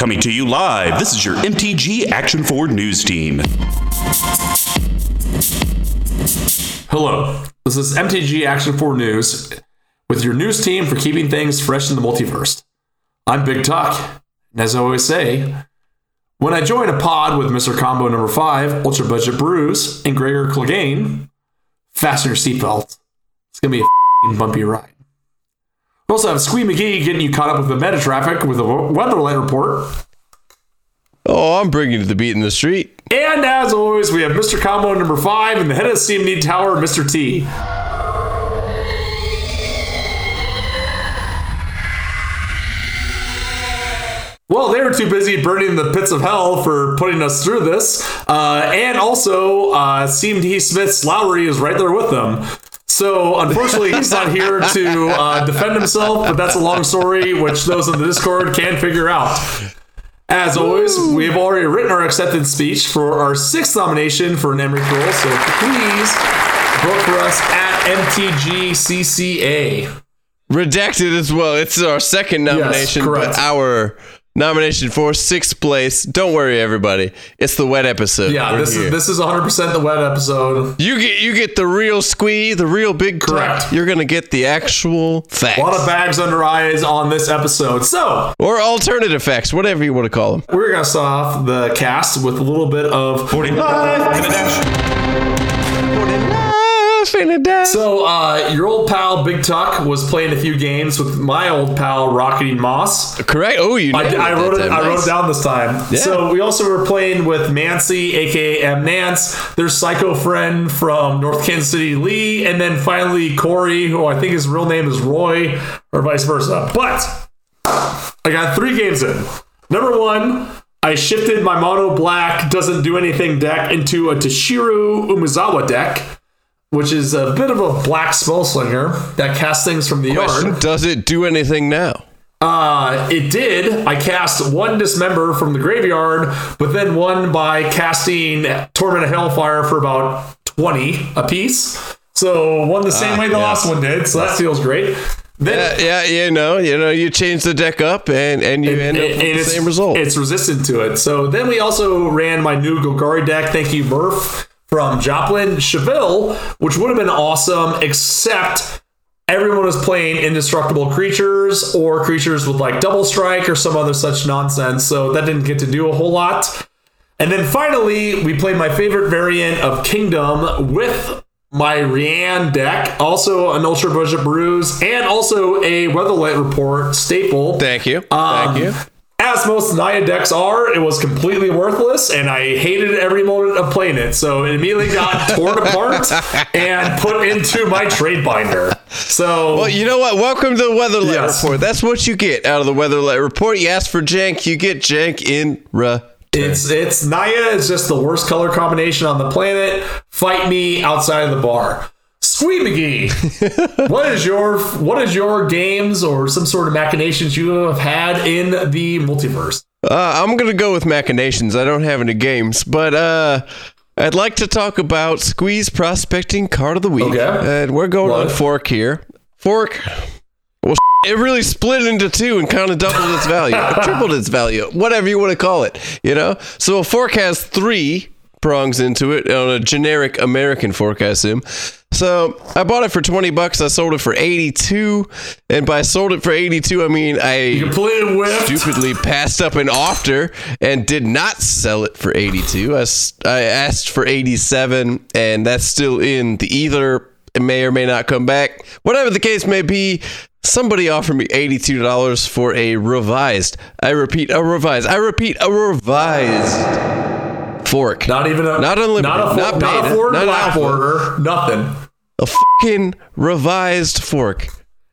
Coming to you live, this is your MTG Action Forward News Team. Hello, this is MTG Action 4 News with your news team for keeping things fresh in the multiverse. I'm Big Tuck, and as I always say, when I join a pod with Mr. Combo number 5, Ultra Budget Brews, and Gregor Clegane, fasten your seatbelt. It's going to be a bumpy ride. We also have Squee McGee getting you caught up with the meta traffic with a light report. Oh, I'm bringing you the beat in the street. And as always, we have Mr. Combo number 5 and the head of CMD Tower, Mr. T. Well, they were too busy burning the pits of hell for putting us through this. Uh, and also, uh, CMD Smith's Lowry is right there with them. So, unfortunately, he's not here to uh, defend himself, but that's a long story, which those in the Discord can figure out. As always, we have already written our acceptance speech for our sixth nomination for an Emery Role, so please vote for us at MTGCCA. Redacted as well. It's our second nomination, correct. but our nomination for sixth place. Don't worry, everybody. It's the wet episode. Yeah, We're this here. is this is 100% the wet episode. You get you get the real squee, the real big Correct. talk. You're gonna get the actual facts, A lot of bags under eyes on this episode. So, or alternative facts, whatever you want to call them. we're going to start off the cast with a little bit of 45 in a dash. So, uh, your old pal Big Tuck was playing a few games with my old pal Rocketing Moss. Correct. Oh, you. I, I wrote it. time. I wrote it down this time. Yeah. So we also were playing with Mancy, aka M Nance. their Psycho Friend from North Kansas City, Lee, and then finally Corey, who I think his real name is Roy, or vice versa. But I got three games in. Number one, I shifted my mono black doesn't do anything deck into a Toshiro Umezawa deck, which is a bit of a black spell slinger that casts things from the Question, yard. Does it do anything now? Uh, it did. I cast one dismember from the graveyard, but then one by casting Torment of Hellfire for about 20 apiece. So one the same Ah, way the yeah. last one did. So that feels great. Then Yeah, yeah, you know, you know, you change the deck up and and you end up with and the same result. It's resistant to it. So then we also ran my new Golgari deck. Thank you, Murph, from Joplin Cheville, which would have been awesome, except everyone was playing indestructible creatures or creatures with like double strike or some other such nonsense. So that didn't get to do a whole lot. And then finally, we played my favorite variant of Kingdom with my Rianne deck, also an Ultra Budget Brews, and also a Weatherlight Report staple. Thank you. Um, Thank you. As most Naya decks are, it was completely worthless, and I hated every moment of playing it. So it immediately got torn apart and put into my trade binder. So Well, you know what? Welcome to the Weatherlight Yes. Report. That's what you get out of the Weatherlight Report. You ask for jank, you get jank in return. it's it's Naya is just the worst color combination on the planet. Fight me outside of the bar. Squee McGee, what is your what is your games or some sort of machinations you have had in the multiverse? Uh, I'm gonna go with machinations. I don't have any games, but uh, I'd like to talk about Squee's Prospecting Card of the Week. Okay. And we're going on Fork here. Fork. Well, it really split into two and kind of doubled its value, tripled its value, whatever you want to call it. You know, so a fork has three prongs into it on a generic American assume. So I bought it for twenty bucks. I sold it for eighty-two, and by sold it for eighty-two, I mean I Completely stupidly passed up an offer and did not sell it for 82 I, I asked for 87 and that's still in. The either it may or may not come back. Whatever the case may be somebody offered me $82 for a revised i repeat a revised i repeat a revised fork. Not even a Not unlimited, not a, not not, not a Ford not alpha. order, nothing. A fucking revised fork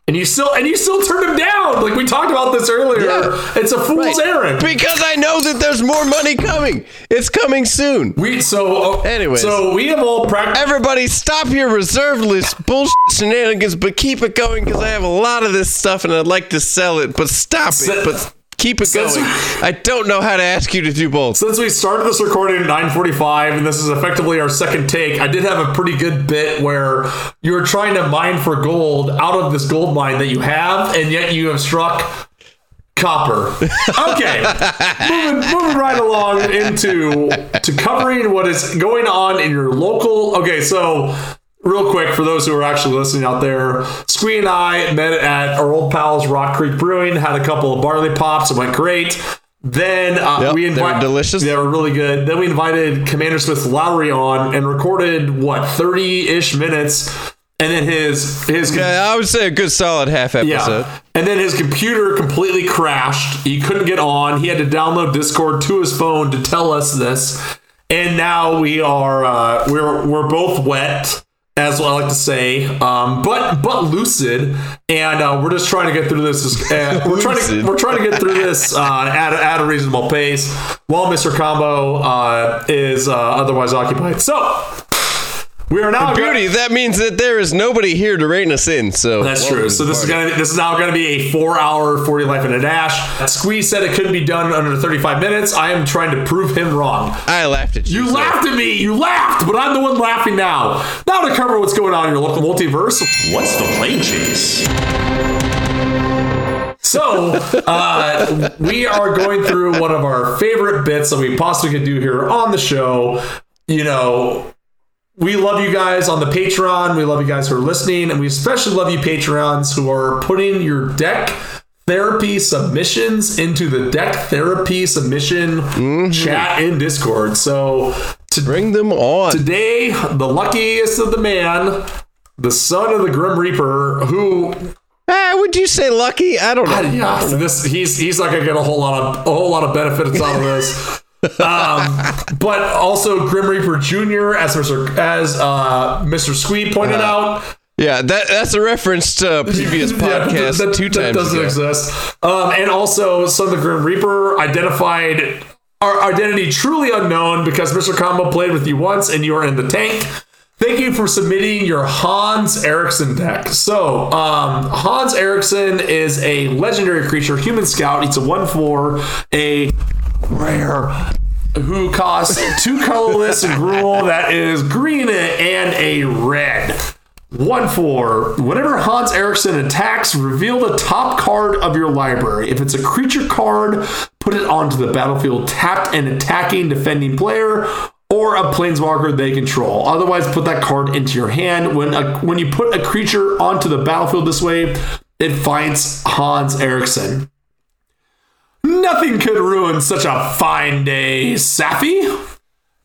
And you still and you still turned him down. Like we talked about this earlier. Yeah. It's a fool's Right. errand. because i know that there's more money coming it's coming soon We so uh, Anyways. so we have all practiced. Everybody, stop your reserve list bullshit shenanigans, but keep it going because I have a lot of this stuff and I'd like to sell it. But stop it. But keep it going. I don't know how to ask you to do both. Since we started this recording at 9:45, and this is effectively our second take, I did have a pretty good bit where you were trying to mine for gold out of this gold mine that you have, and yet you have struck Copper. Okay, moving, moving right along into to covering what is going on in your local. Okay, so real quick for those who are actually listening out there, Squee and I met at our old pals Rock Creek Brewing, had a couple of barley pops, it went great. Then uh, Yep, we invited delicious. They were really good. Then we invited Commander Smith Lowry on and recorded what thirty ish minutes, and then his his Yeah, I would say a good solid half episode. yeah. And then his computer completely crashed. He couldn't get on. He had to download Discord to his phone to tell us this. And now we are uh, we're we're both wet, as I like to say, um, but but lucid, and uh, we're just trying to get through this. Uh, we're trying to we're trying to get through this uh, at, a- at a reasonable pace while Mr. Combo uh, is uh, otherwise occupied. So we are now Beauty, that means that there is nobody here to rein us in. So That's welcome true. So the this is gonna this is now gonna be a four hour forty life in a dash. Squeeze said it couldn't be done under thirty five minutes. I am trying to prove him wrong. I laughed at you. You so- laughed at me. You laughed, but I'm the one laughing now. Now to cover what's going on in your local multiverse. What's the plane chase? So uh, we are going through one of our favorite bits that we possibly could do here on the show. You know, we love you guys on the Patreon. We love you guys who are listening, and we especially love you Patreons who are putting your deck therapy submissions into the deck therapy submission chat in Discord. So to, Bring them on. today, the luckiest of the man, the son of the Grim Reaper, who Ah, would you say lucky? I don't know. yeah, this he's he's not gonna get a whole lot of a whole lot of benefits out of this. um, but also Grim Reaper Jr. as Mr. as uh, Mr. Squee pointed out. Yeah, that that's a reference to a previous Yeah, podcast that, two that times doesn't ago. exist. Um, and also, Son of the Grim Reaper identified our identity truly unknown because Mr. Combo played with you once and you are in the tank. Thank you for submitting your Hans Eriksson deck. So, um, Hans Eriksson is a legendary creature, human scout. He's a 1 4, a rare, who costs two colorless Gruul that is green and a red. One four. Whenever Hans Eriksson attacks, reveal the top card of your library. If it's a creature card, put it onto the battlefield tapped and attacking defending player or a planeswalker they control. Otherwise, put that card into your hand. When a, when you put a creature onto the battlefield this way, it fights Hans Eriksson. Nothing could ruin such a fine day, Safi.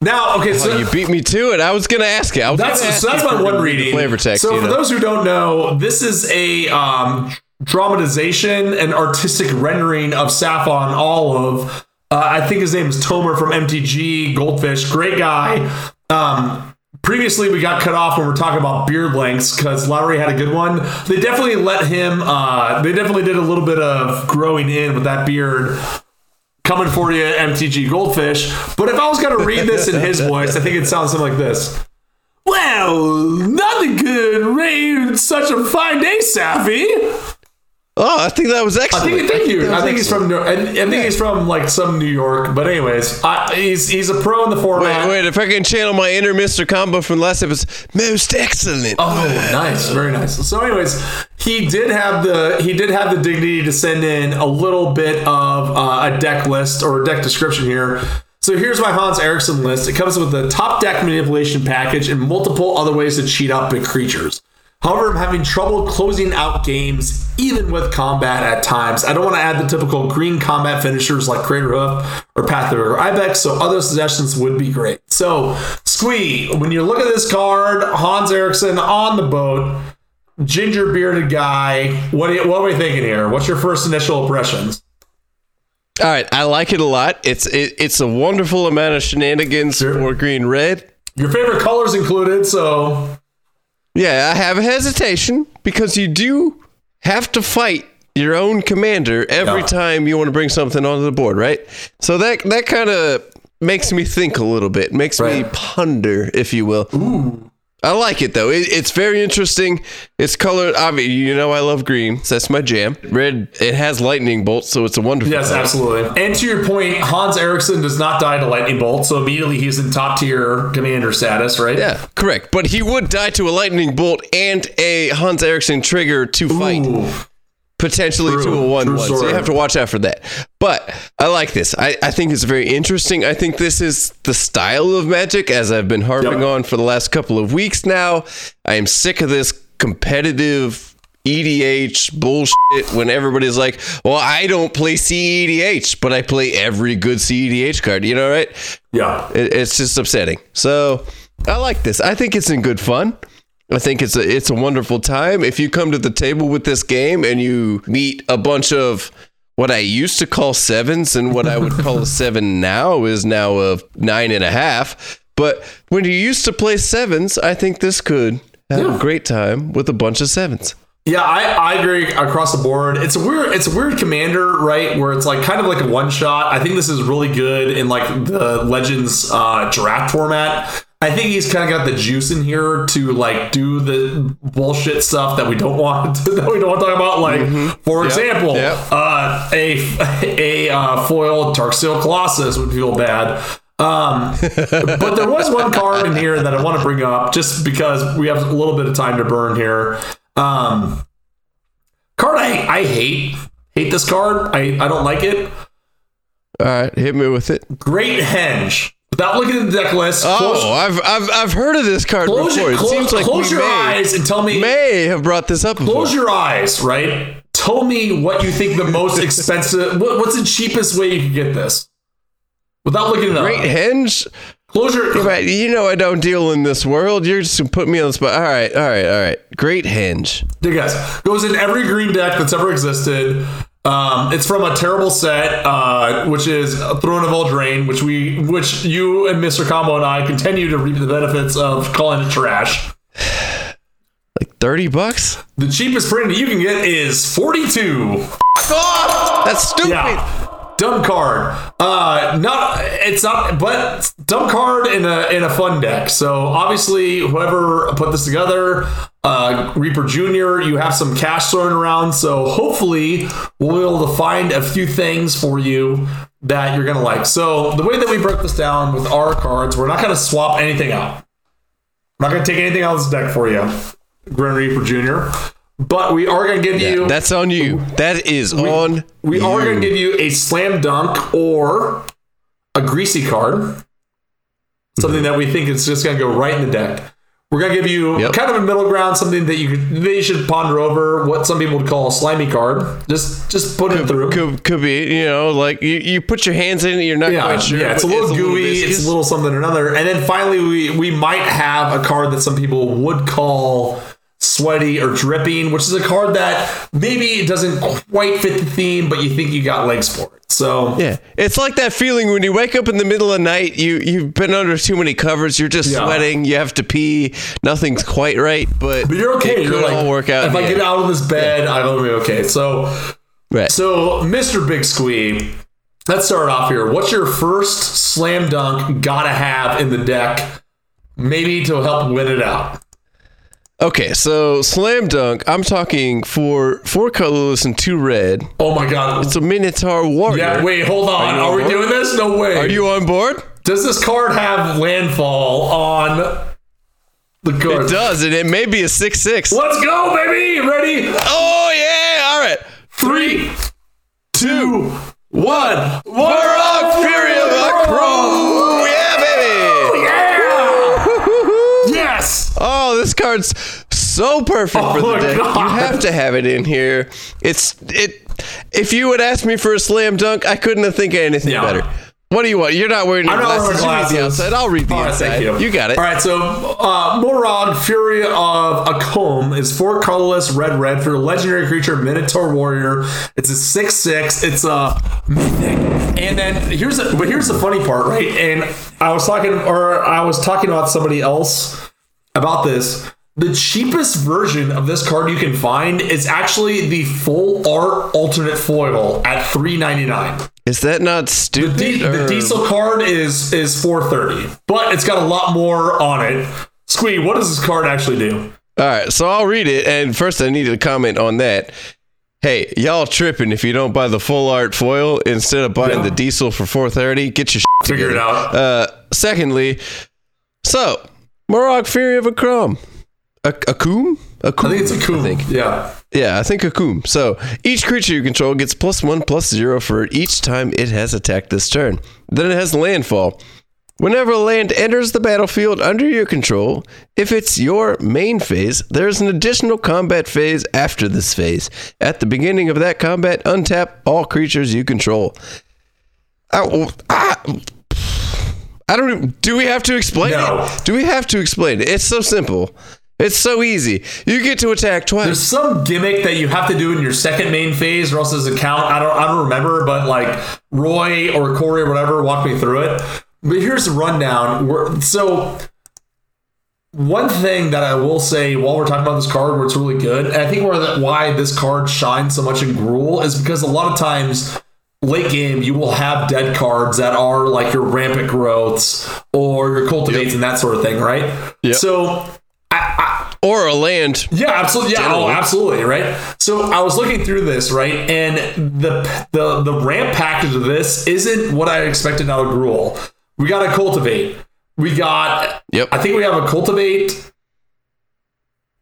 Now, okay, so Oh, you beat me to it. I was gonna ask you. I was that's ask so that's my one reading. Flavor text. So for know. those who don't know, this is a um, dramatization and artistic rendering of Saffron Olive. Uh, I think his name is Tomer from MTG Goldfish. Great guy. Um, previously, we got cut off when we are talking about beard lengths because Lowry had a good one. They definitely let him. Uh, they definitely did a little bit of growing in with that beard coming for you, MTG Goldfish. But if I was going to read this in his voice, I think it sounds something like this. Well, nothing could rain such a fine day, Safi. Oh, I think that was I excellent. think, thank you. I think he's from. New- I, I think he's from like some New York. But anyways, I, he's he's a pro in the format. Wait, wait. If I can channel my inner Mr. Combo from last episode, most excellent. Oh, nice, very nice. So, anyways, he did have the he did have the dignity to send in a little bit of uh, a deck list or a deck description here. So here's my Hans Eriksson list. It comes with the top deck manipulation package and multiple other ways to cheat out big creatures. However, I'm having trouble closing out games, even with combat at times. I don't want to add the typical green combat finishers like Crater Hoof or Pathbreaker Ibex, so other suggestions would be great. So, Squee, when you look at this card, Hans Eriksson on the boat, ginger bearded guy. What are you, what are we thinking here? What's your first initial impressions? All right, I like it a lot. It's it, it's a wonderful amount of shenanigans for green red. Your favorite colors included, so Yeah, I have a hesitation because you do have to fight your own commander every Yeah. time you want to bring something onto the board, right? So that that kind of makes me think a little bit, makes me ponder, if you will. I like it though. It, it's very interesting. It's colored. Obviously, you know I love green. So that's my jam. Red. It has lightning bolts, so it's a wonderful. yes, color. absolutely. And to your point, Hans Eriksson does not die to lightning bolt, so immediately he's in top tier commander status, right? Yeah, correct. But he would die to a lightning bolt and a Hans Eriksson trigger to fight. Ooh. Potentially True. to a one True one. So you have to watch out for that. But I like this. I, I think it's very interesting. I think this is the style of magic as I've been harping Yep. on for the last couple of weeks now. I am sick of this competitive EDH bullshit when everybody's like, well, I don't play CEDH, but I play every good CEDH card. You know, right? Yeah. It, it's just upsetting. So I like this. I think it's in good fun. I think it's a it's a wonderful time. If you come to the table with this game and you meet a bunch of what I used to call sevens and what I would call a seven now is now a nine and a half. But when you used to play sevens, I think this could have Yeah. a great time with a bunch of sevens. Yeah, I, I agree across the board. It's a weird it's a weird commander, right? Where it's like kind of like a one shot. I think this is really good in like the Legends uh, draft format. I think he's kind of got the juice in here to like do the bullshit stuff that we don't want to, that we don't want to talk about. Like for Yep. example, Yep. uh, a a uh, foil Darksteel Colossus would feel bad. Um, but there was one card in here that I want to bring up just because we have a little bit of time to burn here. Um, card I, I hate hate this card. I, I don't like it. All right, hit me with it. Great Henge. Without looking at the deck list, Oh, close, I've I've I've heard of this card close, before. It close, seems like close your may, eyes and tell me. may have brought this up before. Close your eyes, right? Tell me what you think the most expensive. What, what's the cheapest way you can get this? Without looking at the. Great henge. Close your. Right, you know I don't deal in this world. You're just gonna put me on the spot. All right, all right, all right. Great Henge. There, guys. Goes in every green deck that's ever existed. Um, it's from a terrible set, uh, which is Throne of Eldraine, which we, which you and Mr. Combo and I continue to reap the benefits of calling it trash. Like thirty bucks. The cheapest print you can get is forty-two. That's stupid. Yeah. Dumb card. Uh not it's not but dumb card in a in a fun deck. So obviously whoever put this together, uh Reaper Jr., you have some cash thrown around. So hopefully we'll be able to find a few things for you that you're gonna like. So the way that we broke this down with our cards, we're not gonna swap anything out. I'm not gonna take anything out of this deck for you, Grim Reaper Jr. But we are gonna give you That's on you. That is on. we you. are going to give you a slam dunk or a greasy card. Something that we think is just going to go right in the deck. We're going to give you Yep. kind of a middle ground, something that you could, you should ponder over. What some people would call a slimy card. Just just put it through. Could, could be, you know, like you, you put your hands in it, you're not yeah, quite sure. yeah, it's a little gooey. it's a little something or another. And then finally, we we might have a card that some people would call sweaty or dripping, which is a card that maybe it doesn't quite fit the theme, but you think you got legs for it. So Yeah, it's like that feeling when you wake up in the middle of the night. You you've been under too many covers. You're just Yeah. sweating. You have to pee. Nothing's quite right, but But you're okay. It You're like, all work out. If I get end. out of this bed, I'll be okay. So, right. so Mr. Big Squee, let's start off here. What's your first slam dunk gotta have in the deck? Maybe to help win it out. Okay, so slam dunk. I'm talking for four colorless and two red. Oh my god. It's a Minotaur warrior. yeah, wait, hold on. you Are, on we board? doing this? No way. Are you on board? Does this card have landfall on the card? It does, and it may be a six six. Let's go, baby. Ready? Oh yeah! All right. Three, two, one. Warlock Fury of the Crow. This card's so perfect Oh for the deck. God. You have to have it in here. It's it. If you would ask me for a slam dunk, I couldn't have think of anything Yeah. better. What do you want? You're not wearing your wearing glasses. You read the outside. I'll read the All right, thank you. got it. All right, so uh, Morog, Fury of a Comb, is four colorless, red, red for a legendary creature, Minotaur Warrior. It's a six six. It's a mythic. And then here's the but here's the funny part, right? And I was talking, or I was talking about somebody else about this. The cheapest version of this card you can find is actually the full art alternate foil at three ninety nine. Is that not stupid? The, the or- diesel card is is 430, but it's got a lot more on it. Squee, what does this card actually do? All right, so I'll read it. And first, I need to comment on that. Hey, y'all tripping if you don't buy the full art foil instead of buying Yeah. the diesel for 430. Get your shit Figure it out. Uh, secondly, so Moraug Fury of Akoum. A, a coom? A I think it's a cool. think. Yeah. Yeah, I think a coom. So each creature you control gets plus one, plus zero for each time it has attacked this turn. Then it has landfall. Whenever a land enters the battlefield under your control, if it's your main phase, there's an additional combat phase after this phase. At the beginning of that combat, untap all creatures you control. I, I, I don't. Do we have to explain No. it? Do we have to explain it? It's so simple. It's so easy. You get to attack twice. There's some gimmick that you have to do in your second main phase, or else does it count? I don't, I don't remember, but like Roy or Corey or whatever walked me through it. But here's the rundown. We're, so one thing that I will say while we're talking about this card, where it's really good, and I think where that, why this card shines so much in Gruul is because a lot of times late game you will have dead cards that are like your rampant growths or your cultivates and that sort of thing, right? Yep. So or a land. yeah, absolutely. Yeah, oh, absolutely. Right. So I was looking through this, right, and the the the ramp package of this isn't what I expected out of Gruul. We got a cultivate. We got. Yep. I think we have a cultivate,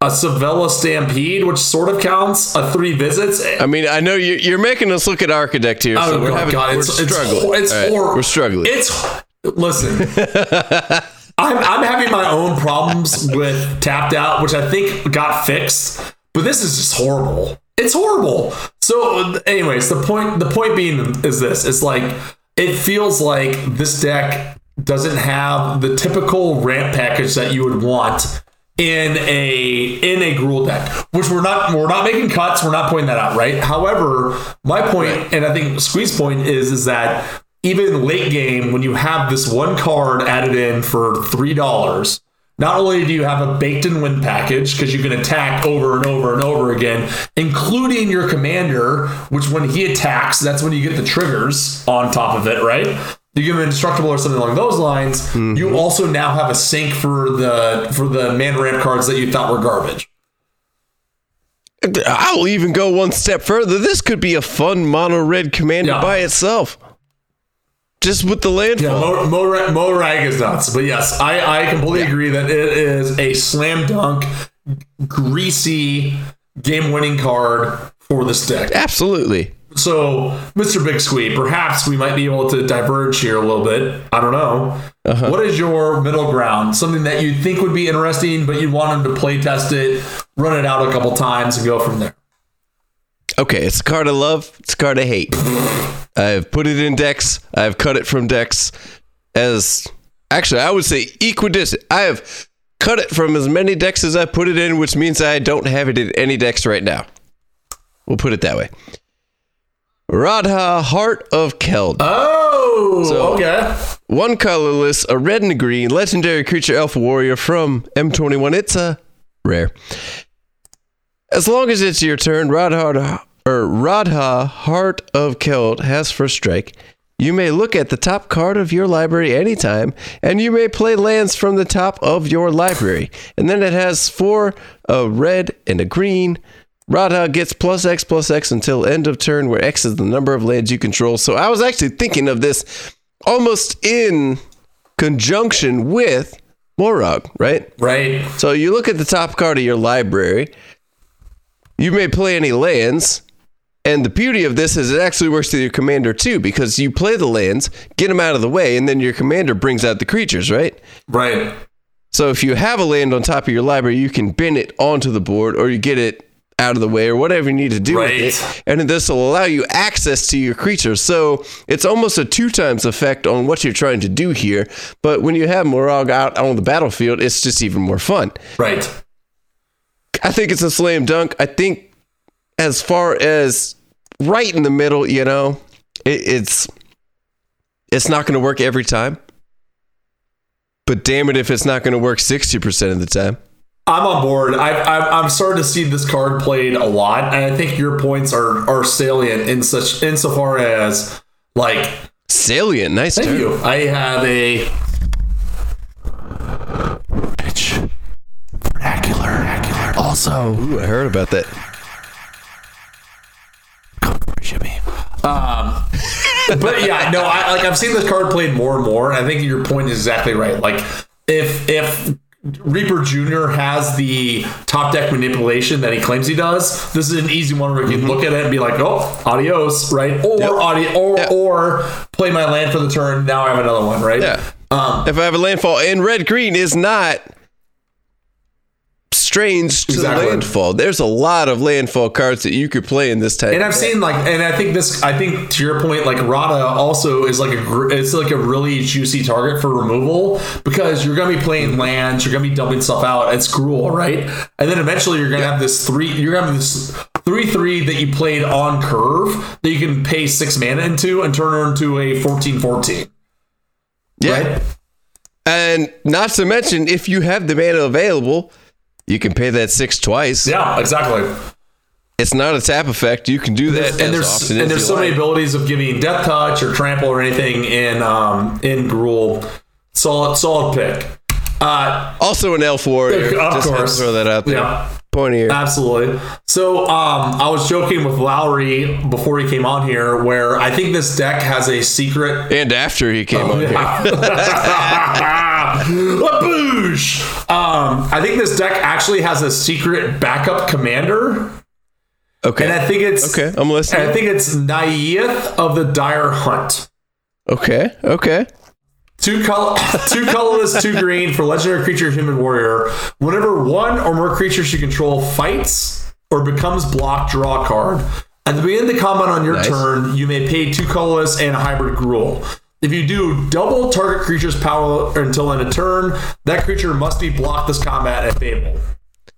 a Savella Stampede, which sort of counts. A three visits. I mean, I know you, you're making us look at Archidekt here, so Oh, we're God, having God, we're it's, struggling. it's right, horrible. We're struggling. It's listen. I'm I'm having my own problems with TappedOut, which I think got fixed. But this is just horrible. It's horrible. So, anyways, the point the point being is this: it's like it feels like this deck doesn't have the typical ramp package that you would want in a in a Gruul deck, which we're not we're not making cuts, we're not pointing that out, right? However, my point, and I think Squee's point is is that even late game, when you have this one card added in for three dollars, not only do you have a baked in win package because you can attack over and over and over again, including your commander, which when he attacks, that's when you get the triggers on top of it, right? You give him indestructible or something along those lines. Mm-hmm. You also now have a sink for the for the man ramp cards that you thought were garbage. I'll even go one step further. This could be a fun mono red commander Yeah. by itself. Just with the landfall. Yeah, Mo, Mo, Mo Rag is nuts, but yes, I, I completely agree that it is a slam dunk, greasy game winning card for this deck. Absolutely. So, Mr. Big Squeak, perhaps we might be able to diverge here a little bit. I don't know. Uh-huh. What is your middle ground? Something that you think would be interesting, but you want them to play test it, run it out a couple times, and go from there. Okay, it's a card I love. It's a card I hate. I've put it in decks. I've cut it from decks as actually I would say equidistant. I have cut it from as many decks as I put it in, which means I don't have it in any decks right now. We'll put it that way. Radha, Heart of Keld. Oh, So- okay. One colorless, a red and a green, legendary creature elf warrior from M21. It's a rare. As long as it's your turn, Radha or Radha Heart of Keld has first strike. You may look at the top card of your library anytime, and you may play lands from the top of your library. And then it has four, a red and a green. Radha gets plus X plus X until end of turn, where X is the number of lands you control. So I was actually thinking of this almost in conjunction with Moraug, right? Right. So you look at the top card of your library. You may play any lands. And the beauty of this is it actually works with your commander too, because you play the lands, get them out of the way, and then your commander brings out the creatures, right? Right. So if you have a land on top of your library, you can bin it onto the board or you get it out of the way or whatever you need to do Right. with it. And this will allow you access to your creature. So it's almost a two times effect on what you're trying to do here. But when you have Moraug out on the battlefield, it's just even more fun. Right. I think it's a slam dunk. I think as far as right in the middle, you know, it, it's it's not going to work every time. But damn it, if it's not going to work sixty percent of the time. I'm on board. I, I, I'm starting to see this card played a lot, and I think your points are are salient in such insofar as like. Salient, nice Thank turn. you. I have a Pitch. Vernacular. Vernacular. Also, Ooh, I heard about that. Jimmy. Um, but yeah, no, I like I've seen this card played more and more, and I think your point is exactly right. Like if if Reaper Jr. has the top deck manipulation that he claims he does. This is an easy one where you can look at it and be like, "Oh, adios," right? Or Yep. audio, or Yeah. or play my land for the turn. Now I have another one, right? Yeah. Um, If I have a landfall, and red green is not strange to Exactly. landfall. There's a lot of landfall cards that you could play in this type. And I've seen like, and I think this, I think to your point, like Radha also is like a, it's like a really juicy target for removal because you're gonna be playing lands, you're gonna be dumping stuff out. It's Gruul, right? And then eventually you're gonna have this three, you're gonna have this three three that you played on curve that you can pay six mana into and turn her into a 14-14. yeah. Right? And not to mention, if you have the mana available, you can pay that six twice. Yeah, exactly. It's not a tap effect. You can do that and there's and there's so many abilities of giving death touch or trample or anything in um in Gruul. Solid solid pick. Uh Also an elf warrior. Of Just course. throw that out there. yeah. Point here. Absolutely. So um, I was joking with Lowry before he came on here, where I think this deck has a secret. and after he came on here. Laboosh! Um, I think this deck actually has a secret backup commander, Okay. and I think it's okay. I'm listening. I think it's Neyith of the Dire Hunt. okay. Okay. Two color, two colorless, two green for legendary creature, human warrior. Whenever one or more creatures you control fights or becomes blocked, draw a card. At the beginning of the combat on your Nice. turn, you may pay two colorless and a hybrid Gruul. If you do double target creature's power until end of turn, that creature must be blocked this combat at Fable.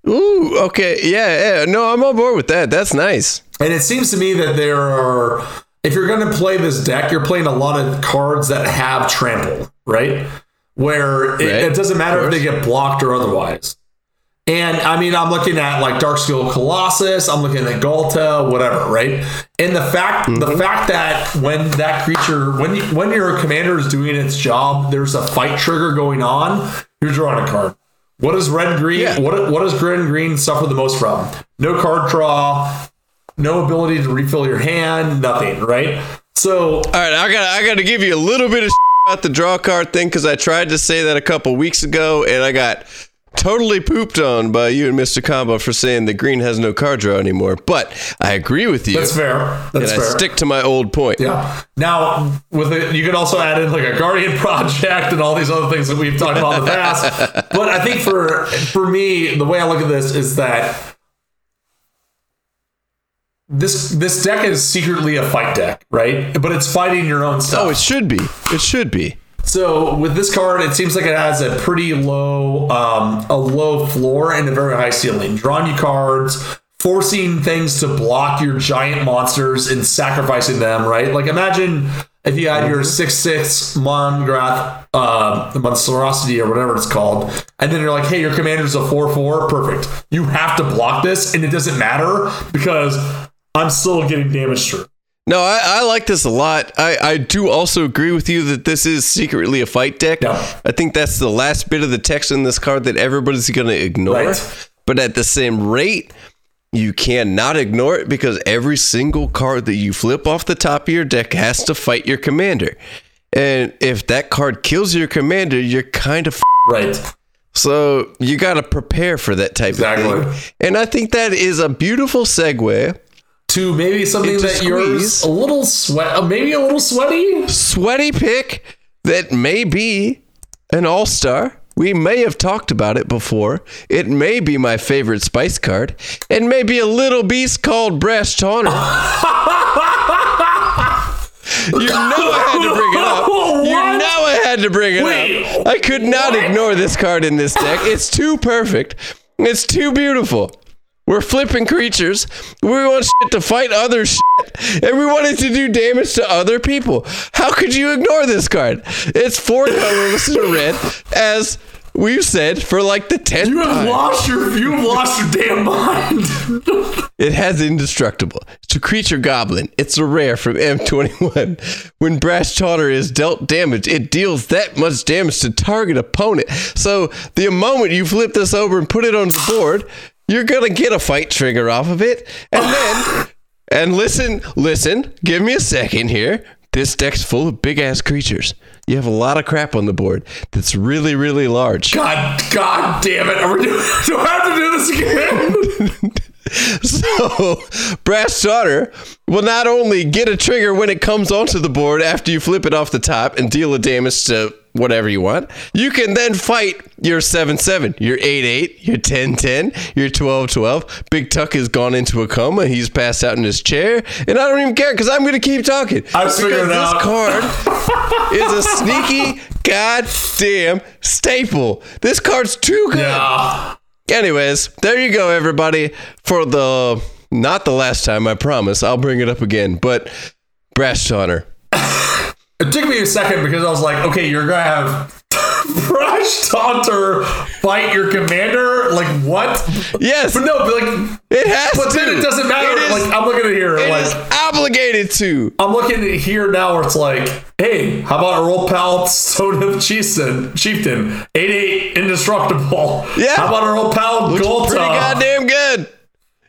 Ooh. Okay. Yeah. Yeah. No, I'm on board with that. That's nice. And it seems to me that there are, if you're going to play this deck, you're playing a lot of cards that have trample, right? Where it, Right. it doesn't matter if they get blocked or otherwise. And I mean, I'm looking at like Darksteel Colossus, I'm looking at Ghalta, whatever, right? And the fact, Mm-hmm. the fact that when that creature, when you, when your commander is doing its job, there's a fight trigger going on. You're drawing a card. What does red green? Yeah. What what does red and green suffer the most from? No card draw, no ability to refill your hand, nothing, right? So All right. I got. I got to give you a little bit of about the draw card thing because I tried to say that a couple weeks ago and I got totally pooped on by you and Mr. Combo for saying that green has no card draw anymore. But I agree with you. that's fair. That's and fair. I stick to my old point. Yeah. Now, with it, you can also add in like a guardian project and all these other things that we've talked about in the past. But I think for for me, the way I look at this is that this this deck is secretly a fight deck, right? But it's fighting your own stuff. Oh, it should be. It should be. So with this card, it seems like it has a pretty low, um, a low floor and a very high ceiling. Drawing you cards, forcing things to block your giant monsters and sacrificing them. Right? Like imagine if you had your six six Mongrath, uh, Monstrosity or whatever it's called, and then you're like, hey, your commander's a four four, perfect. You have to block this, and it doesn't matter because I'm still getting damage through. No, I, I like this a lot. I, I do also agree with you that this is secretly a fight deck. Yeah. I think that's the last bit of the text in this card that everybody's going to ignore. Right. But at the same rate, you cannot ignore it because every single card that you flip off the top of your deck has to fight your commander. And if that card kills your commander, you're kind of f- Right. so you got to prepare for that type Exactly. of thing. And I think that is a beautiful segue. To maybe something that yours squeeze. a little sweat, uh, maybe a little sweaty. sweaty pick that may be an all star. We may have talked about it before. It may be my favorite spice card. It may be a little beast called Brash Taunter. You know I had to bring it up. You What? know I had to bring it Wait, up. I could not what? ignore this card in this deck. It's too perfect. It's too beautiful. We're flipping creatures. We want shit to fight other shit. And we wanted to do damage to other people. How could you ignore this card? It's four colorless and red, as we've said for like the tenth You have time. lost your you have lost your damn mind. It has indestructible. It's a creature goblin. It's a rare from M21. When Brash Taunter is dealt damage, it deals that much damage to target opponent. So the moment you flip this over and put it on the board, you're gonna get a fight trigger off of it. And then and listen, listen, give me a second here. This deck's full of big ass creatures. You have a lot of crap on the board that's really, really large. God, God damn it! Are we doing, do I have to do this again? So, Brash Taunter will not only get a trigger when it comes onto the board after you flip it off the top and deal a damage to whatever you want, you can then fight your 7 7, your 8 8, your 10 10, your 12 12. Big Tuck has gone into a coma. He's passed out in his chair. And I don't even care because I'm going to keep talking. I was figuring this out. card is a sneaky goddamn staple. This card's too good. Yeah. Anyways, there you go, everybody. For the not the last time, I promise. I'll bring it up again. But Brash Taunter. It took me a second because I was like, okay, you're gonna have Brash Taunter fight your commander? Like what? Yes, But no, but like it has but to. then it doesn't matter. It is, like I'm looking at here, it like is obligated to. I'm looking at here now where it's like, hey, how about old pal Stonehoof Chieftain, Chieftain, 8-8 indestructible. Yeah. How about old pal Ghalta? pretty goddamn good.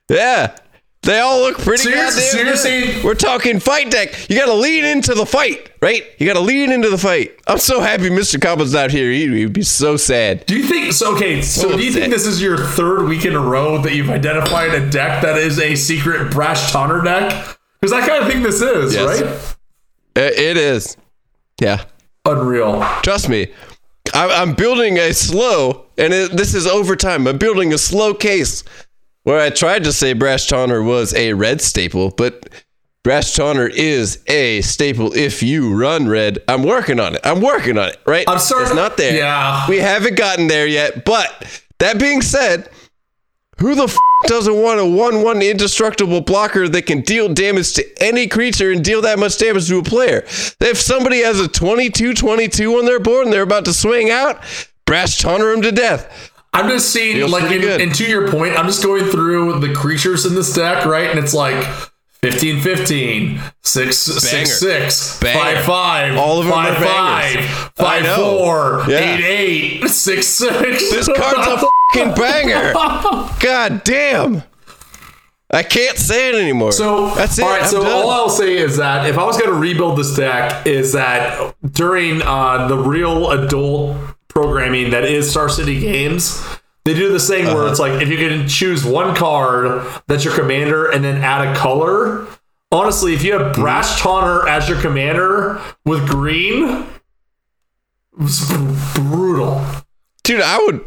Yeah. They all look pretty So you're- goddamn so good. saying- We're talking fight deck. You got to lean into the fight, right? You got to lean into the fight. I'm so happy Mr. Combo's not here. He'd, he'd be so sad. Do you think so? Okay, so do you upset. think this is your third week in a row that you've identified a deck that is a secret Brash Taunter deck? Because I kind of think this is Yes. right. It- it is. Yeah. Unreal. Trust me. I- I'm building a slow, and it, this is over time. I'm building a slow case where I tried to say Brash Taunter was a red staple, but Brash Taunter is a staple if you run red. I'm working on it. I'm working on it, right? I'm sorry. It's not there. yeah. We haven't gotten there yet, but that being said, who the f- doesn't want a 1 1 indestructible blocker that can deal damage to any creature and deal that much damage to a player? If somebody has a 22 22 on their board and they're about to swing out, brash taunter them to death. I'm just seeing, Feels like, in, and to your point, I'm just going through the creatures in this deck, right? And it's like 15 15, 6 6 6, Banger. 5 5, All of them are 5 bangers. 5, 5 4, Yeah. 8 8, 6 6. This card's a fucking banger. God damn. I can't say it anymore. So that's it. All right. I'm so done. all I'll say is that if I was going to rebuild this deck, is that during uh, the real adult programming that is Star City Games, they do this thing Uh-huh. where it's like if you can choose one card that's your commander and then add a color. Honestly, if you have Brash Taunter as your commander with green, it's br- brutal. Dude, I would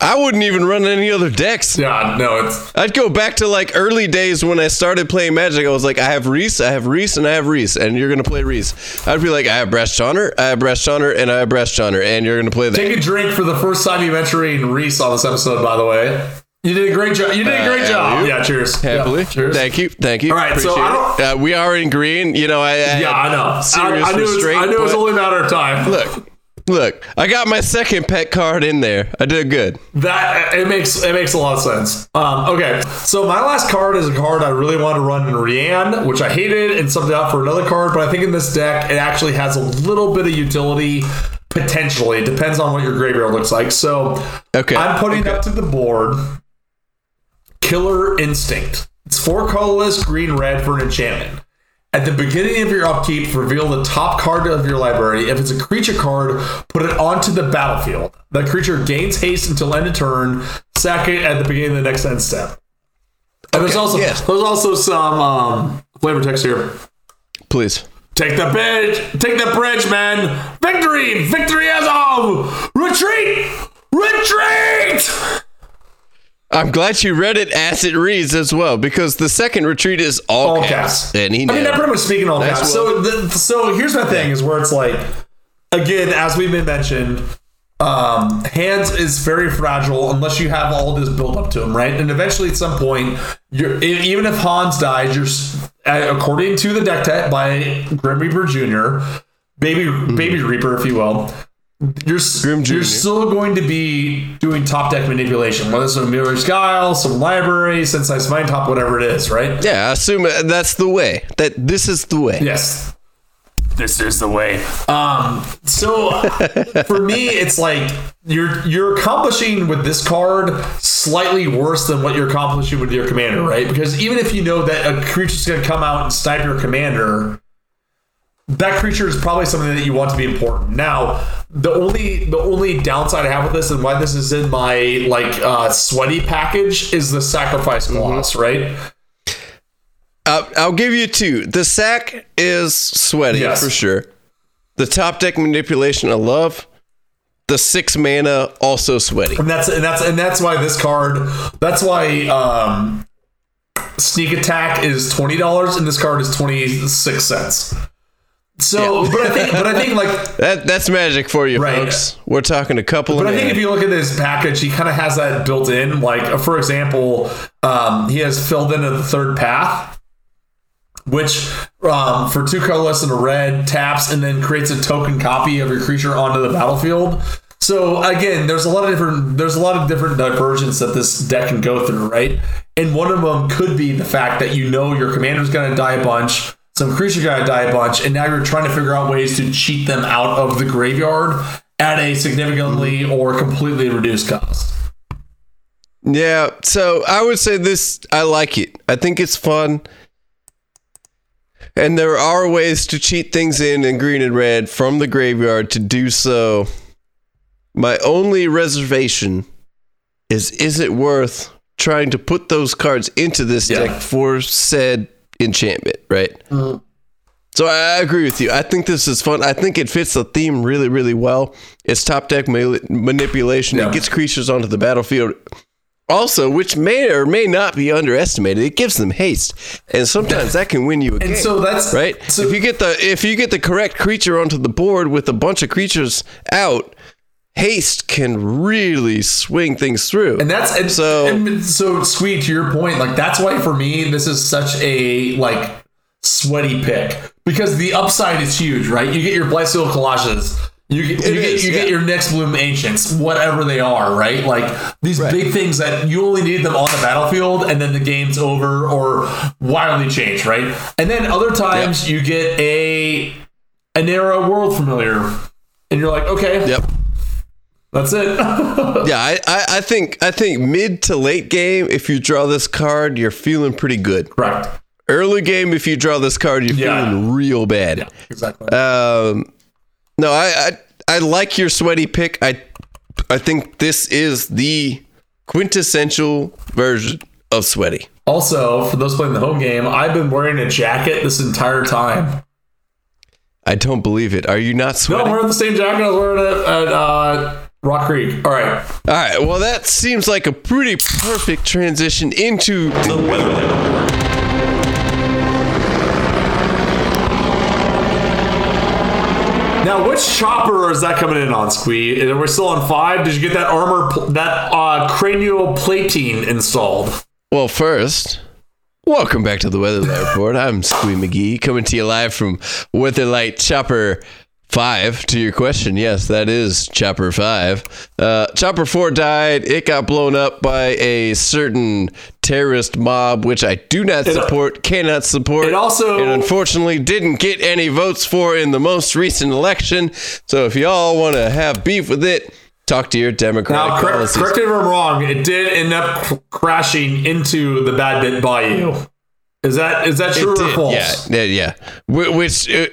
I wouldn't even run any other decks. Yeah, no, it's I'd go back to like early days when I started playing Magic. I was like, I have Reese, I have Reese, and I have Reese, and you're gonna play Reese. I'd be like, I have Brash Taunter, I have Brash Taunter, and I have Brash Taunter, and you're gonna play that. Take a drink for the first time you've entering Reese on this episode, by the way. You did a great job. You did a great Uh, job. you? Yeah, cheers. Happily. Yeah, cheers. Thank you. Thank you. All right, so Appreciate I it. Uh, we are in green. You know, I, I Yeah, I know. I, I knew, it was, I knew it was only a matter of time. Look, look. I got my second pet card in there. I did good. That it makes it makes a lot of sense. Um, okay, so my last card is a card I really wanted to run in Rian, which I hated and subbed out for another card. But I think in this deck it actually has a little bit of utility potentially. It depends on what your graveyard looks like. So Okay. I'm putting up to the board Killer Instinct. It's four colorless, green, red for an enchantment. At the beginning of your upkeep, reveal the top card of your library. If it's a creature card, put it onto the battlefield. That creature gains haste until end of turn. Sack it at the beginning of the next end step. And there's also yes. there's also some um, flavor text here. Please. Take the bridge, take the bridge, man. Victory, victory as of retreat, retreat. I'm glad you read it as it reads as well, because the second retreat is all, all caps. caps. And he I mean, I'm pretty much speaking all Nice caps. So, the, so here's my thing: is where it's like, again, as we've been mentioned, um, Hans is very fragile unless you have all this built up to him, right? And eventually, at some point, you're even if Hans dies, you're according to the deck tech by Grim Reaper Jr., baby baby Reaper, if you will. You're, Grim Jr.. you're still going to be doing top deck manipulation, whether it's some Mirri's Guile, some library, Sensei's Vine Top, whatever it is, right? Yeah, I assume that's the way. That this is the way. Yes. This is the way. Um, so for me, it's like you're you're accomplishing with this card slightly worse than what you're accomplishing with your commander, right? Because even if you know that a creature's gonna come out and snipe your commander, that creature is probably something that you want to be important. Now, the only the only downside I have with this and why this is in my like uh, sweaty package is the sacrifice gloss, right? I'll, I'll give you two. The sack is sweaty Yes. for sure. The top deck manipulation I love. The six mana also sweaty. And that's and that's and that's why this card. That's why um, sneak attack is twenty dollars and this card is twenty six cents. So, but I think, but I think like That that's magic for you, Right. folks. We're talking a couple But I think if you look at this package, he kind of has that built in. Like, uh, for example, um, he has filled in the third path, which um, for two colorless and a red taps and then creates a token copy of your creature onto the battlefield. So again, there's a lot of different there's a lot of different divergence that this deck can go through, right? And one of them could be the fact that you know your commander's going to die a bunch, some creature to die a bunch, and now you're trying to figure out ways to cheat them out of the graveyard at a significantly mm-hmm. or completely reduced cost. Yeah, so I would say this I like it. I think it's fun. And there are ways to cheat things in in green and red from the graveyard to do so. My only reservation is is it worth trying to put those cards into this Yeah. deck for said enchantment, right? Mm-hmm. So I I agree with you. I think this is fun. I think it fits the theme really, really well. It's top deck ma- manipulation. Yeah. It gets creatures onto the battlefield. Also, which may or may not be underestimated, it gives them haste, and sometimes that can win you a game. And so that's right. So if you get the if you get the correct creature onto the board with a bunch of creatures out, haste can really swing things through. and that's and So- and so sweet to your point like that's why for me this is such a like sweaty pick. Because the upside is huge right? You get your Blightsteel Colossus. You get, you, get, is, you get your next bloom ancients whatever they are right? Like these big things that you only need them on the battlefield and then the game's over or wildly change right? And then other times you get a an era world familiar and you're like okay yep. That's it Yeah, I, I, I think I think mid to late game, if you draw this card, you're feeling pretty good. correct Early game, if you draw this card, you're Yeah. feeling real bad. exactly Um, no, I, I I like your sweaty pick. I I think this is the quintessential version of sweaty. Also, for those playing the home game, I've been wearing a jacket this entire time. I don't believe it. Are you not sweating? No, I'm wearing the same jacket I was wearing at, at uh, Rock Creek. All right. All right. Well, that seems like a pretty perfect transition into The Weatherland. Now, which chopper is that coming in on, Squee? Are we still on five? Did you get that armor, pl- that uh, cranial plating installed? Well, first, welcome back to the Weatherlight Report. I'm Squee McGee coming to you live from Weatherlight Chopper 5. To your question, yes, that is Chopper 5. Uh, Chopper 4 died. It got blown up by a certain terrorist mob, which I do not support, cannot support. It also- and unfortunately didn't get any votes for in the most recent election. So if y'all want to have beef with it, talk to your Democratic Now, correct, policies. correct me if I'm wrong. It did end up cr- crashing into the Bad Bit Bayou. Is that is that true or did, false? Yeah, yeah, yeah. Which uh,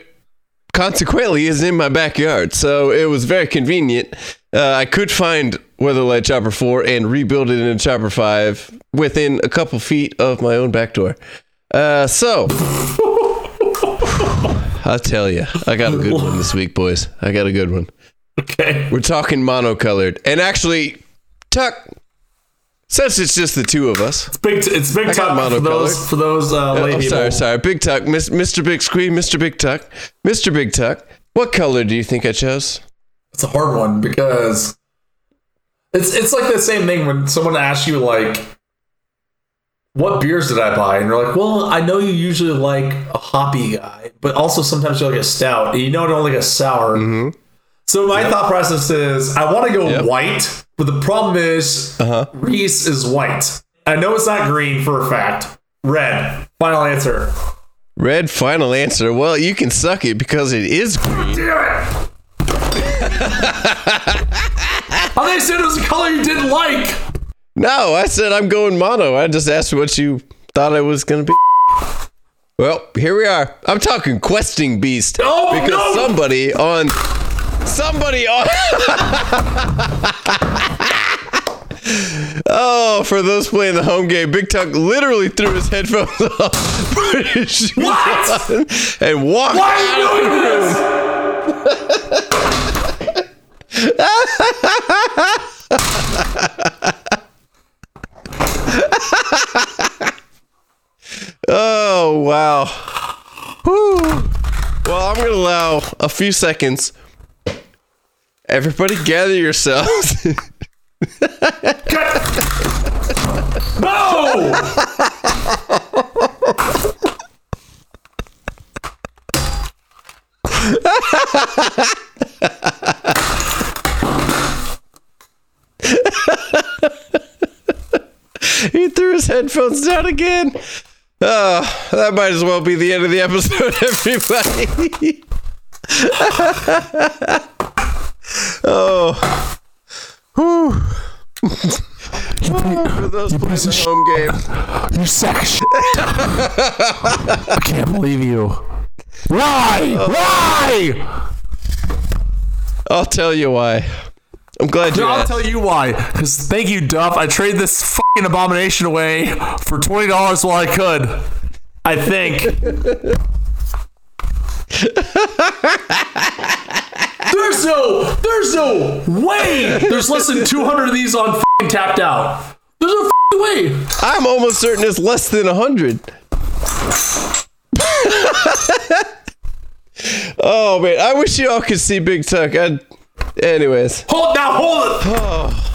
consequently is in my backyard, so it was very convenient. Uh, I could find Weatherlight Chopper 4 and rebuild it into Chopper 5 within a couple feet of my own back door. Uh, so, I'll tell you, I got a good one this week, boys. I got a good one. Okay. We're talking monocolored. And actually, Tuck, since it's just the two of us, it's Big, it's big tuck for those for those uh, lay I'm people. sorry, sorry. Big Tuck, Miss- Mr. Big Squee, Mr. Big Tuck, Mr. Big Tuck. What color do you think I chose? It's a hard one because it's it's like the same thing when someone asks you like, "What beers did I buy?" and you're like, "Well, I know you usually like a hoppy guy, but also sometimes you like a stout, and you know I don't like a sour." So my thought process is, I want to go Yep. white, but the problem is Uh-huh. Reese is white. I know it's not green for a fact. Red. Final answer. Red final answer. Well, you can suck it because it is green. Damn it! I thought you said it was a color you didn't like. No, I said I'm going mono. I just asked what you thought I was going to be. Well, here we are. I'm talking questing beast Oh, because no! somebody on somebody Oh, for those playing the home game, Big Tuck literally threw his headphones off, put his shoes What? on, and walked Why are you doing this? Oh wow. Whew. Well, I'm gonna allow a few seconds. Everybody, gather yourselves. No! he threw his headphones down again. Oh, that might as well be the end of the episode, everybody. oh. Whew. For those you playing the home game. You sack shit. I can't believe you. Why? Oh. Why? I'll tell you why. I'm glad you I'll asked. tell you why. Because thank you, Duff. I traded this fucking abomination away for twenty dollars while I could. I think. there's no, there's no way. There's less than two hundred of these on TappedOut. There's no way. I'm almost certain it's less than 100. oh, man. I wish you all could see Big Tuck. I'd... Anyways. Hold now, hold it.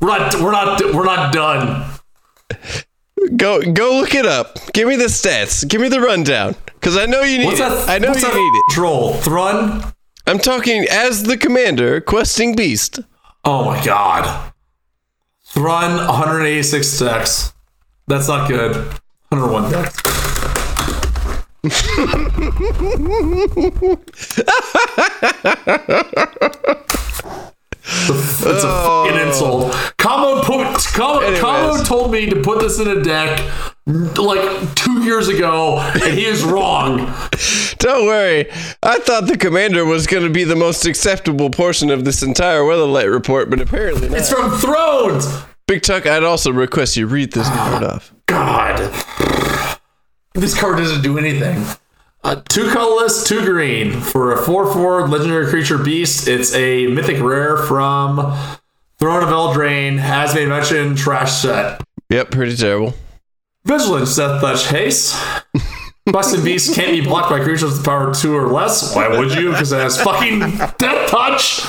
We're not, we're not, we're not done. Go go look it up. Give me the stats. Give me the rundown. Because I know you need What's it. that? I know what's you that need it. Troll Thrun. I'm talking as the commander, questing beast. Oh my god. Thrun 186 decks. That's not good. 101 decks. It's a fucking oh. insult. Combo put Anyways. Combo told me to put this in a deck like two years ago, and he is wrong. Don't worry. I thought the commander was going to be the most acceptable portion of this entire Weatherlight report, but apparently not. It's from Thrones. Big Tuck, I'd also request you read this card off. God. This card doesn't do anything. Uh, two colorless, two green. For a 4 4 legendary creature beast, it's a mythic rare from Throne of Eldraine. Has made mention, trash set. Yep, pretty terrible. Vigilance, Death Touch, Haste. Busted Beast can't be blocked by creatures with power two or less. Why would you? Because it has fucking Death Touch.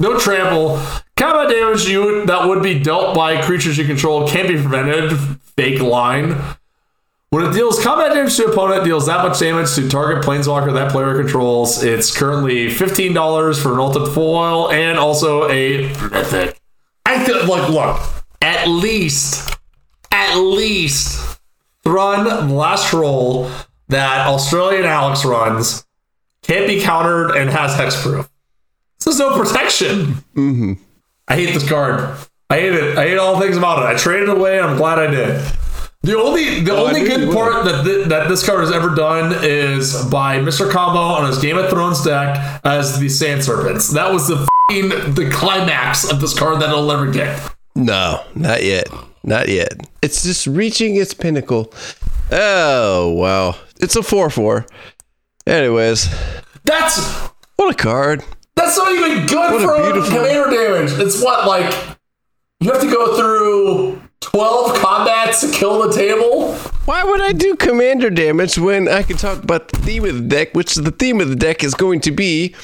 No trample. Combat damage you that would be dealt by creatures you control can't be prevented. Fake line. When it deals combat damage to opponent, deals that much damage to target planeswalker that player controls. It's currently fifteen dollars for an ultimate foil and also a mythic. I feel like look, at least, at least, Thrun last roll that Australian Alex runs can't be countered and has hexproof. This is no protection. Mm-hmm. I hate this card. I hate it. I hate all things about it. I traded it away. I'm glad I did. The only the Oh, only good part that thi- that this card has ever done is by Mr. Combo on his Game of Thrones deck as the Sand Serpents. That was the fing the climax of this card that it'll ever get. No, not yet. Not yet. It's just reaching its pinnacle. Oh, wow. It's a 4 4. Anyways, That's what a card. that's not even good What a for beautiful- commander damage. It's what like you have to go through twelve combats to kill the table. Why would I do commander damage when I can talk about the theme of the deck, which the theme of the deck is going to be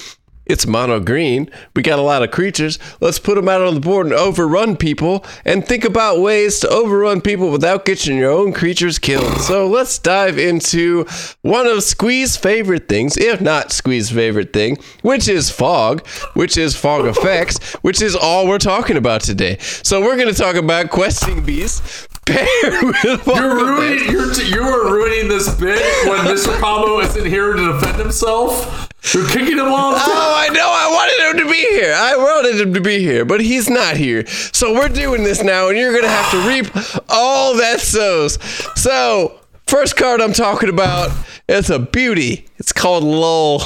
it's mono green. We got a lot of creatures. Let's put them out on the board and overrun people and think about ways to overrun people without getting your own creatures killed. So let's dive into one of Squee's favorite things, if not Squee's favorite thing, which is fog, which is fog effects, which is all we're talking about today. So we're going to talk about questing beasts with You're ruining. You're t- you are ruining this bit when Mr. Combo isn't here to defend himself. You're kicking him off. Oh, I know. I wanted him to be here. I wanted him to be here, but he's not here. So we're doing this now, and you're going to have to reap all that sows. So, first card I'm talking about is a beauty. It's called Lull.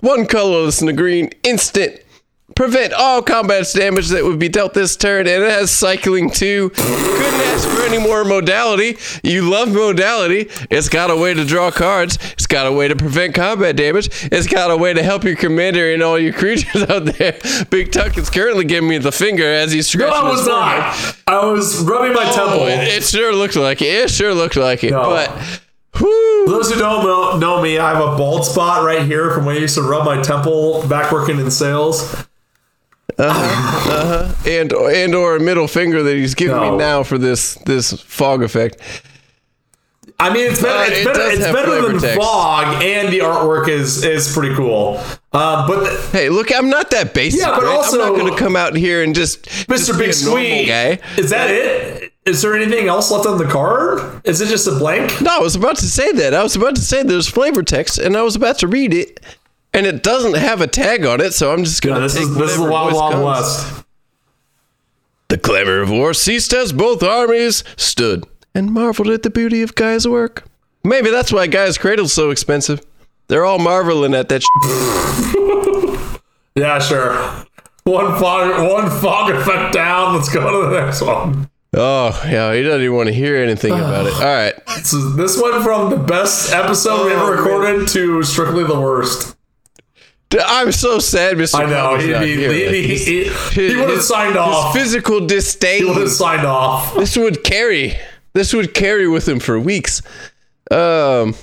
One colorless in the green, instant. Prevent all combat damage that would be dealt this turn, and it has cycling too. Couldn't ask for any more modality. You love modality. It's got a way to draw cards. It's got a way to prevent combat damage. It's got a way to help your commander and all your creatures out there. Big Tuck is currently giving me the finger as he's No, I was not. I was rubbing my oh, temple. Oh, it, it sure looked like it. It sure looked like it. No. But, whoo. For those who don't know, know me, I have a bald spot right here from when I used to rub my temple back working in sales. And and or a middle finger that he's giving No. me now for this this fog effect. I mean, it's better. Uh, it's it better, it's better than text. fog, and the artwork is is pretty cool. Um, but the, Hey, look, I'm not that basic. Yeah, but right? also- I'm not going to come out here and just Mr. just Big Sweet, guy. is that it? Is there anything else left on the card? Is it just a blank? No, I was about to say that. I was about to say there's flavor text, and I was about to read it, and it doesn't have a tag on it, so I'm just going No, this take is this is the Wild Wild comes. West. The clamor of war ceased as both armies stood and marveled at the beauty of Gaea's work. Maybe that's why Gaea's Cradle's so expensive. They're all marveling at that. Sh- Yeah, sure. One fog, one fog effect down. Let's go to the next one. oh, yeah, he doesn't even want to hear anything about it. All right. So this went from the best episode we Oh, ever recorded to strictly the worst. I'm so sad, Mr. I know. He, he, he, he, he, would have his- signed his off. physical disdain. He would have signed off. this would carry. This would carry with him for weeks. Um.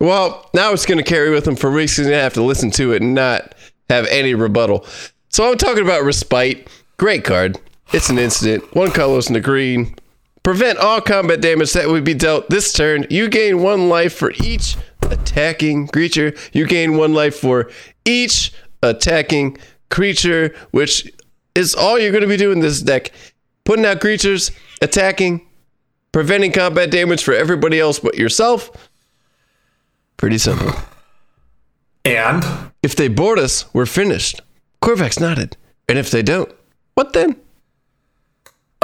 Well, now it's going to carry with him for weeks. He's going to have to listen to it and not have any rebuttal. So I'm talking about Respite. Great card. It's an instant. One colorless in the green. Prevent all combat damage that would be dealt this turn. You gain one life for each attacking creature. You gain one life for each attacking creature, which is all you're going to be doing this deck. Putting out creatures, attacking, preventing combat damage for everybody else but yourself. Pretty simple. And If they board us, we're finished. Corvax nodded. And if they don't, what then?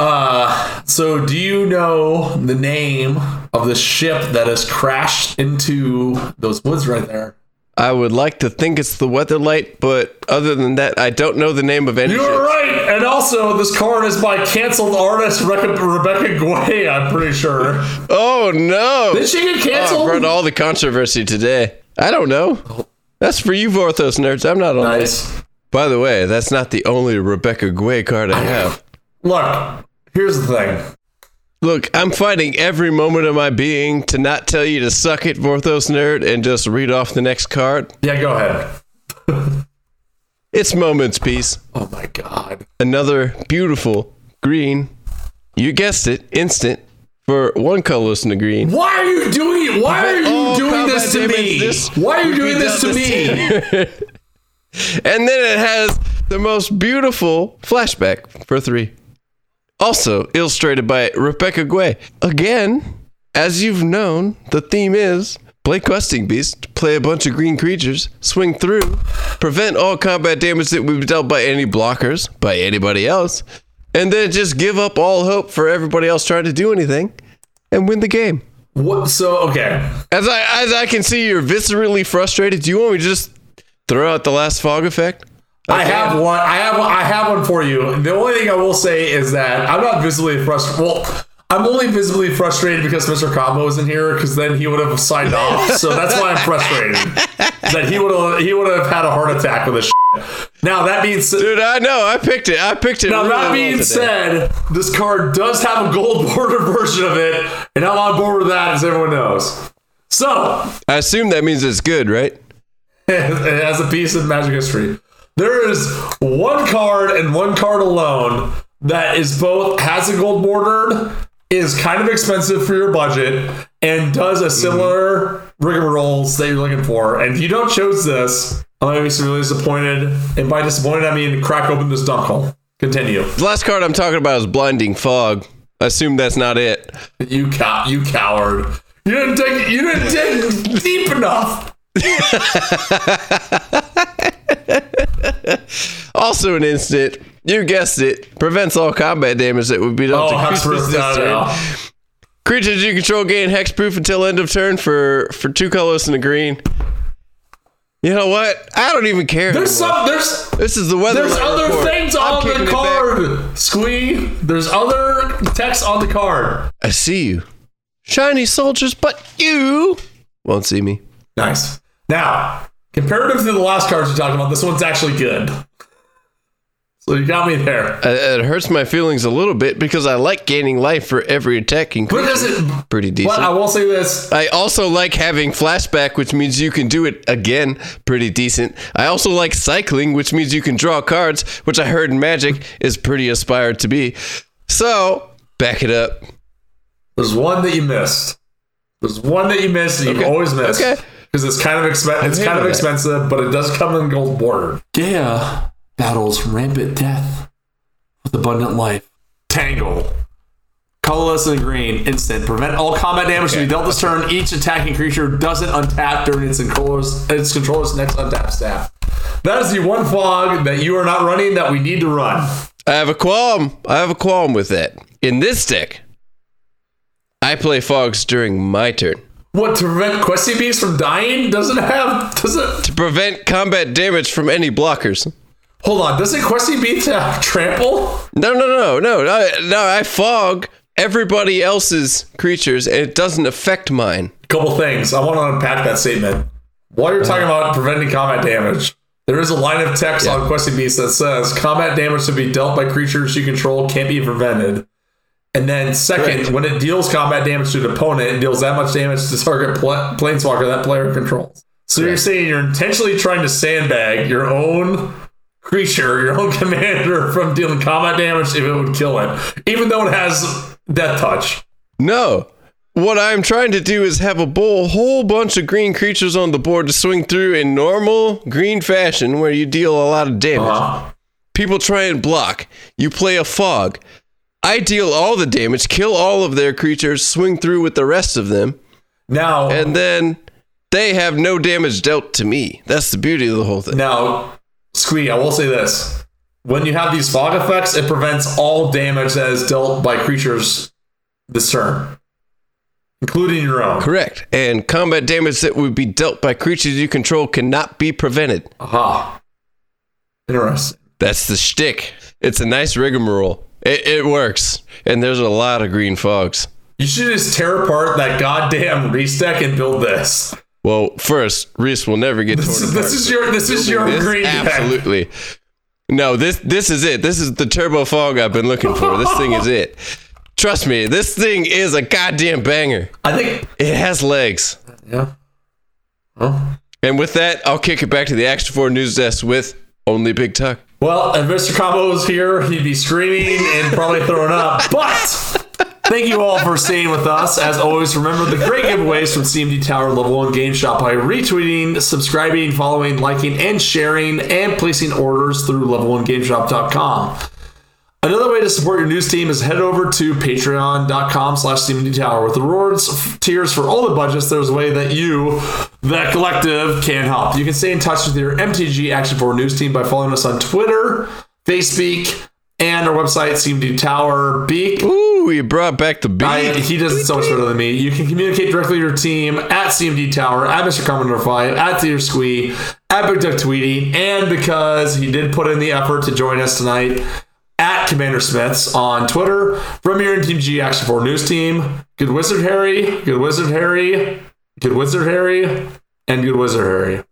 Uh, so, do you know the name of the ship that has crashed into those woods right there? I would like to think it's the Weatherlight, but other than that, I don't know the name of any. You're ships. right. And also, this card is by canceled artist Rebecca, Rebecca Guay, I'm pretty sure. Oh no! Did she get Oh, canceled? brought all the controversy today. I don't know. That's for you, Vorthos nerds. I'm not on that. nice. By the way, that's not the only Rebecca Guay card I have. Look, here's the thing. Look, I'm fighting every moment of my being to not tell you to suck it, Vorthos nerd, and just read off the next card. Yeah, go ahead. It's Moment's Peace. Oh my god. Another beautiful green. You guessed it, instant for one colorless in the green. Why are you doing it? Why are you All doing this to me? this Why are you doing this to me? And then it has the most beautiful flashback for three. Also illustrated by Rebecca Guay. Again, as you've known, the theme is play Questing Beast, play a bunch of green creatures, swing through, prevent all combat damage that would be dealt by any blockers, by anybody else, and then just give up all hope for everybody else trying to do anything and win the game. What? So okay. As I as I can see, you're viscerally frustrated. Do you want me to just throw out the last fog effect? I have one. I have. I have one for you. The only thing I will say is that I'm not visibly frustrated. Well, I'm only visibly frustrated because Mr. Combo isn't here. Because then he would have signed off. So that's why I'm frustrated. that he would have. He would have had a heart attack with this. Shit. Now that means. Dude, I know. I picked it. I picked it. Now really that well being today. said, this card does have a gold border version of it, and I'm on board with that, as everyone knows. So I assume that means it's good, right? it has a piece of magic history. There is one card and one card alone that is both has a gold bordered, is kind of expensive for your budget, and does a similar rigmaroles that you're looking for. And if you don't choose this, I'm gonna be severely disappointed. And by disappointed, I mean crack open this dunk hole. Continue. The last card I'm talking about is Blinding Fog. I assume that's not it. You cow, you coward! You didn't dig. You didn't dig deep enough. Also, an instant. You guessed it. Prevents all combat damage that would be done Oh, to creatures this turn. Creatures you control gain hexproof until end of turn for for two colors and a green. You know what? I don't even care. There's anymore. some. There's This is the weather. there's other report. things I'm on the card. Squee. There's other text on the card. I see you, shiny soldiers, but you won't see me. Nice. Now, comparative to the last cards we talked about, this one's actually good. So you got me there. Uh, It hurts my feelings a little bit because I like gaining life for every attacking But creature. does it? Pretty decent. But I will say this. I also like having flashback, which means you can do it again. Pretty decent. I also like cycling, which means you can draw cards, which I heard in Magic is pretty aspired to be. So, back it up. There's one that you missed. There's one that you missed and you Okay. always miss. Okay. Because it's kind of expen- it's kind of handled expensive, but it does come in gold border. Gaea battles rampant death with abundant life. Tangle. Colorless and green, instant. Prevent all combat damage to be dealt this turn. Each attacking creature doesn't untap during its controller's, its controller's next untap step. That is the one fog that you are not running that we need to run. I have a qualm. I have a qualm with that. In this deck, I play fogs during my turn What to prevent Questy Beast from dying? Doesn't have doesn't to prevent combat damage from any blockers. hold on. Doesn't Questy Beast have trample? No, no, no, no, no. No, I fog everybody else's creatures, and it doesn't affect mine. Couple things. I want to unpack that statement. While you're talking about preventing combat damage, there is a line of text on Questy Beast that says combat damage to be dealt by creatures you control can't be prevented. And then second, Correct. when it deals combat damage to an opponent, it deals that much damage to target pla- planeswalker that player controls. So you're saying you're intentionally trying to sandbag your own creature, your own commander from dealing combat damage if it would kill it, even though it has death touch. No. What I'm trying to do is have a bull, whole bunch of green creatures on the board to swing through in normal green fashion where you deal a lot of damage. Uh-huh. People try and block. You play a fog. I deal all the damage, kill all of their creatures, swing through with the rest of them, Now, and then they have no damage dealt to me. That's the beauty of the whole thing. Now, Squee, I will say this. When you have these fog effects, it prevents all damage that is dealt by creatures this turn, including your own. Correct. And combat damage that would be dealt by creatures you control cannot be prevented. Aha. Interesting. That's the shtick. It's a nice rigmarole. It, it works. And there's a lot of green fogs. You should just tear apart that goddamn Reese deck and build this. Well, first, Reese will never get torn This, is- apart. this is your this is your This- green deck. absolutely. No, this this is it. This is the turbo fog I've been looking for. This thing is it. Trust me, this thing is a goddamn banger. I think. It has legs. Yeah. And with that, I'll kick it back to the Action 4 news desk with only Big Tuck. Well, if Mr. Combo was here, he'd be screaming and probably throwing up. But thank you all for staying with us. As always, remember the great giveaways from CMD Tower Level 1 Game Shop by retweeting, subscribing, following, liking, and sharing, and placing orders through level1gameshop.com. Another way to support your news team is head over to patreon.com slash Tower. With rewards tiers for all the budgets, there's a way that you, the collective, can help. You can stay in touch with your MTG Action 4 news team by following us on Twitter, Facebook, and our website, CMD Tower. Beak. Ooh, you brought back the beak. I, he does it so much better than me. You can communicate directly with your team at CMD Tower, at Mr. Commodore 5, at Theater Squee, at Big Duck and because he did put in the effort to join us tonight, Commander Smiths on Twitter from your Team G Action 4 News Team. Good Wizard Harry, Good Wizard Harry, Good Wizard Harry, and Good Wizard Harry.